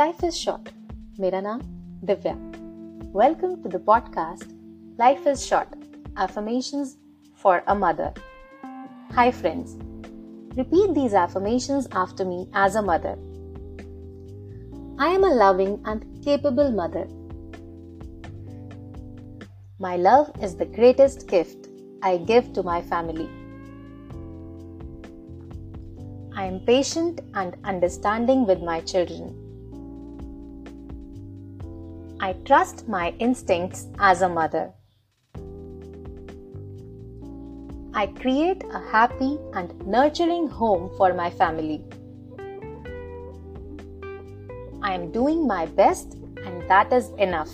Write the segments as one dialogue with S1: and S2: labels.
S1: Life is short. मेरा नाम Divya. Welcome to the podcast Life is Short Affirmations for a Mother. Hi, friends. Repeat these affirmations after me as a mother. I am a loving and capable mother. My love is the greatest gift I give to my family. I am patient and understanding with my children. I trust my instincts as a mother. I create a happy and nurturing home for my family. I am doing my best, and that is enough.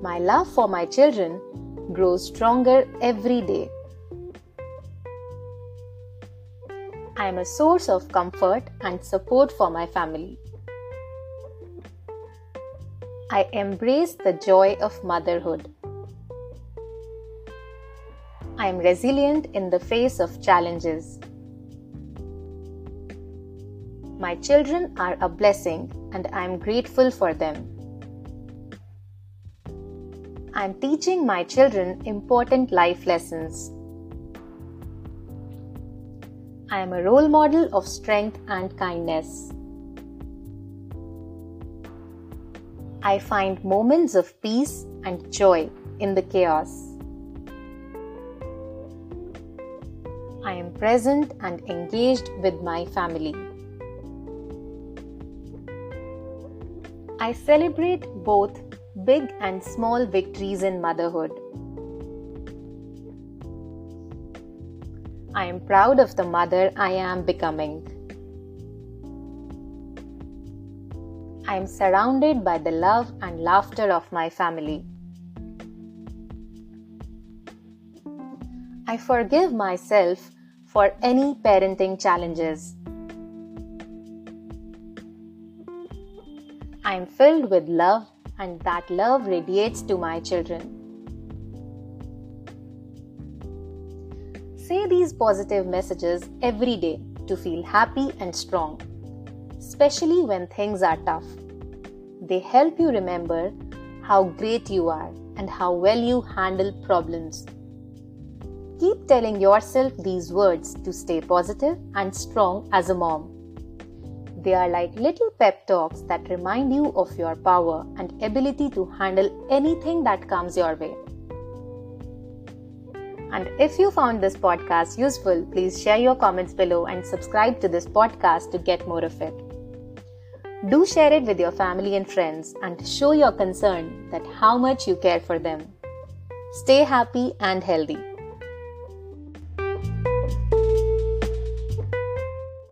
S1: My love for my children grows stronger every day. I am a source of comfort and support for my family. I embrace the joy of motherhood. I am resilient in the face of challenges. My children are a blessing and I am grateful for them. I am teaching my children important life lessons. I am a role model of strength and kindness. I find moments of peace and joy in the chaos. I am present and engaged with my family. I celebrate both big and small victories in motherhood. I am proud of the mother I am becoming. I am surrounded by the love and laughter of my family. I forgive myself for any parenting challenges. I am filled with love, and that love radiates to my children. Say these positive messages every day to feel happy and strong especially when things are tough. They help you remember how great you are and how well you handle problems. Keep telling yourself these words to stay positive and strong as a mom. They are like little pep talks that remind you of your power and ability to handle anything that comes your way. And if you found this podcast useful, please share your comments below and subscribe to this podcast to get more of it. Do share it with your family and friends and show your concern that how much you care for them. Stay happy and healthy.